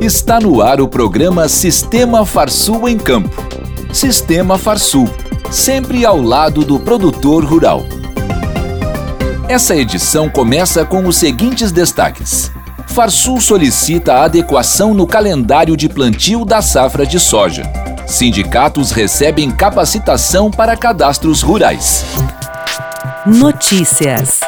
Está no ar o programa Sistema Farsul em Campo. Sistema Farsul, sempre ao lado do produtor rural. Essa edição começa com os seguintes destaques. Farsul solicita adequação no calendário de plantio da safra de soja. Sindicatos recebem capacitação para cadastros rurais. Notícias.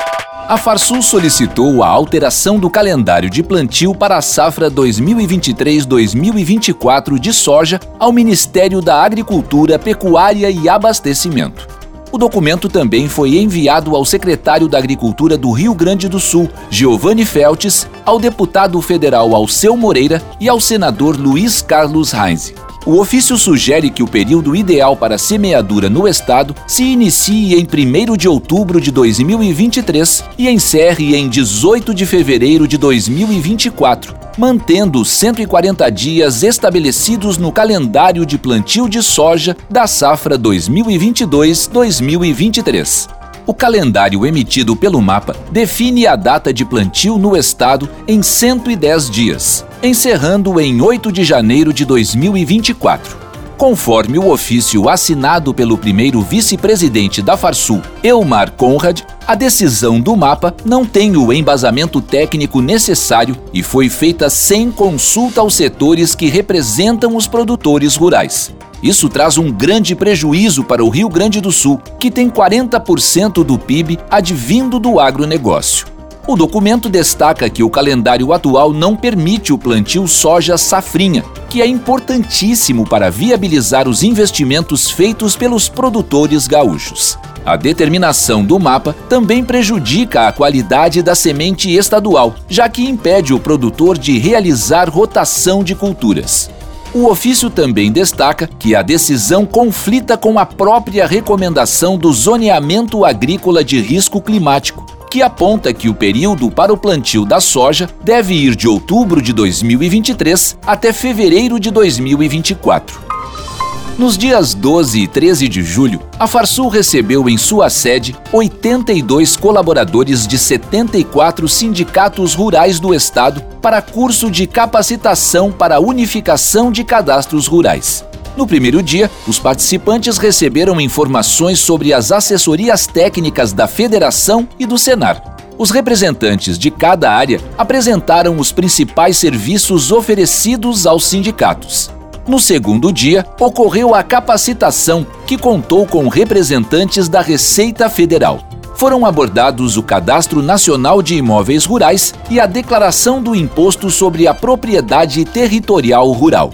A Farsul solicitou a alteração do calendário de plantio para a safra 2023-2024 de soja ao Ministério da Agricultura, Pecuária e Abastecimento. O documento também foi enviado ao secretário da Agricultura do Rio Grande do Sul, Giovanni Feltes, ao deputado federal Alceu Moreira e ao senador Luiz Carlos Heinz. O ofício sugere que o período ideal para semeadura no estado se inicie em 1 de outubro de 2023 e encerre em 18 de fevereiro de 2024, mantendo os 140 dias estabelecidos no calendário de plantio de soja da safra 2022-2023. O calendário emitido pelo mapa define a data de plantio no estado em 110 dias, encerrando em 8 de janeiro de 2024. Conforme o ofício assinado pelo primeiro vice-presidente da Farsul, Elmar Conrad, a decisão do mapa não tem o embasamento técnico necessário e foi feita sem consulta aos setores que representam os produtores rurais. Isso traz um grande prejuízo para o Rio Grande do Sul, que tem 40% do PIB advindo do agronegócio. O documento destaca que o calendário atual não permite o plantio soja safrinha, que é importantíssimo para viabilizar os investimentos feitos pelos produtores gaúchos. A determinação do mapa também prejudica a qualidade da semente estadual, já que impede o produtor de realizar rotação de culturas. O ofício também destaca que a decisão conflita com a própria recomendação do Zoneamento Agrícola de Risco Climático, que aponta que o período para o plantio da soja deve ir de outubro de 2023 até fevereiro de 2024. Nos dias 12 e 13 de julho, a Farsul recebeu em sua sede 82 colaboradores de 74 sindicatos rurais do estado para curso de capacitação para unificação de cadastros rurais. No primeiro dia, os participantes receberam informações sobre as assessorias técnicas da Federação e do Senar. Os representantes de cada área apresentaram os principais serviços oferecidos aos sindicatos. No segundo dia, ocorreu a capacitação, que contou com representantes da Receita Federal. Foram abordados o Cadastro Nacional de Imóveis Rurais e a Declaração do Imposto sobre a Propriedade Territorial Rural.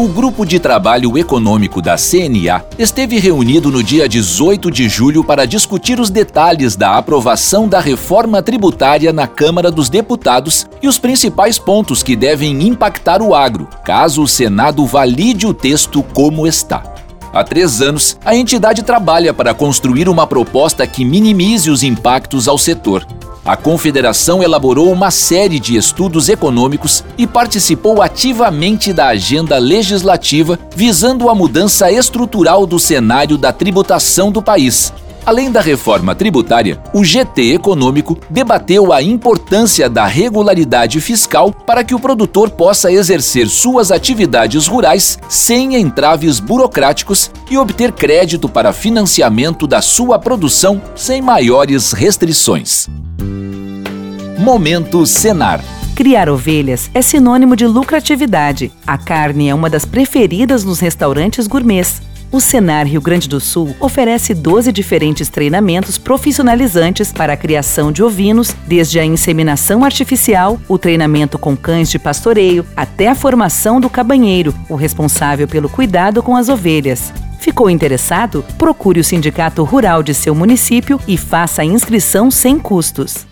O Grupo de Trabalho Econômico da CNA esteve reunido no dia 18 de julho para discutir os detalhes da aprovação da reforma tributária na Câmara dos Deputados e os principais pontos que devem impactar o agro, caso o Senado valide o texto como está. Há três anos, a entidade trabalha para construir uma proposta que minimize os impactos ao setor. A Confederação elaborou uma série de estudos econômicos e participou ativamente da agenda legislativa visando a mudança estrutural do cenário da tributação do país. Além da reforma tributária, o GT Econômico debateu a importância da regularidade fiscal para que o produtor possa exercer suas atividades rurais sem entraves burocráticos e obter crédito para financiamento da sua produção sem maiores restrições. Momento Senar. Criar ovelhas é sinônimo de lucratividade. A carne é uma das preferidas nos restaurantes gourmets. O Senar Rio Grande do Sul oferece 12 diferentes treinamentos profissionalizantes para a criação de ovinos, desde a inseminação artificial, o treinamento com cães de pastoreio, até a formação do cabanheiro, o responsável pelo cuidado com as ovelhas. Ficou interessado? Procure o sindicato rural de seu município e faça a inscrição sem custos.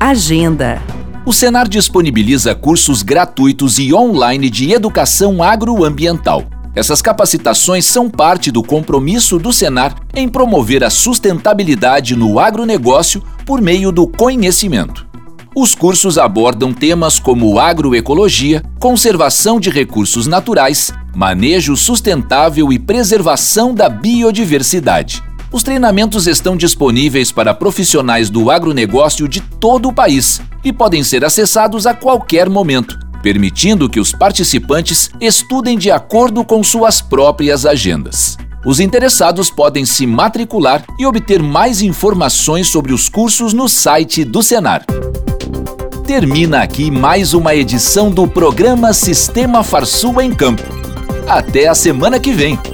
Agenda. O Senar disponibiliza cursos gratuitos e online de educação agroambiental. Essas capacitações são parte do compromisso do Senar em promover a sustentabilidade no agronegócio por meio do conhecimento. Os cursos abordam temas como agroecologia, conservação de recursos naturais, manejo sustentável e preservação da biodiversidade. Os treinamentos estão disponíveis para profissionais do agronegócio de todo o país e podem ser acessados a qualquer momento, permitindo que os participantes estudem de acordo com suas próprias agendas. Os interessados podem se matricular e obter mais informações sobre os cursos no site do Senar. Termina aqui mais uma edição do programa Sistema Farsul em Campo. Até a semana que vem!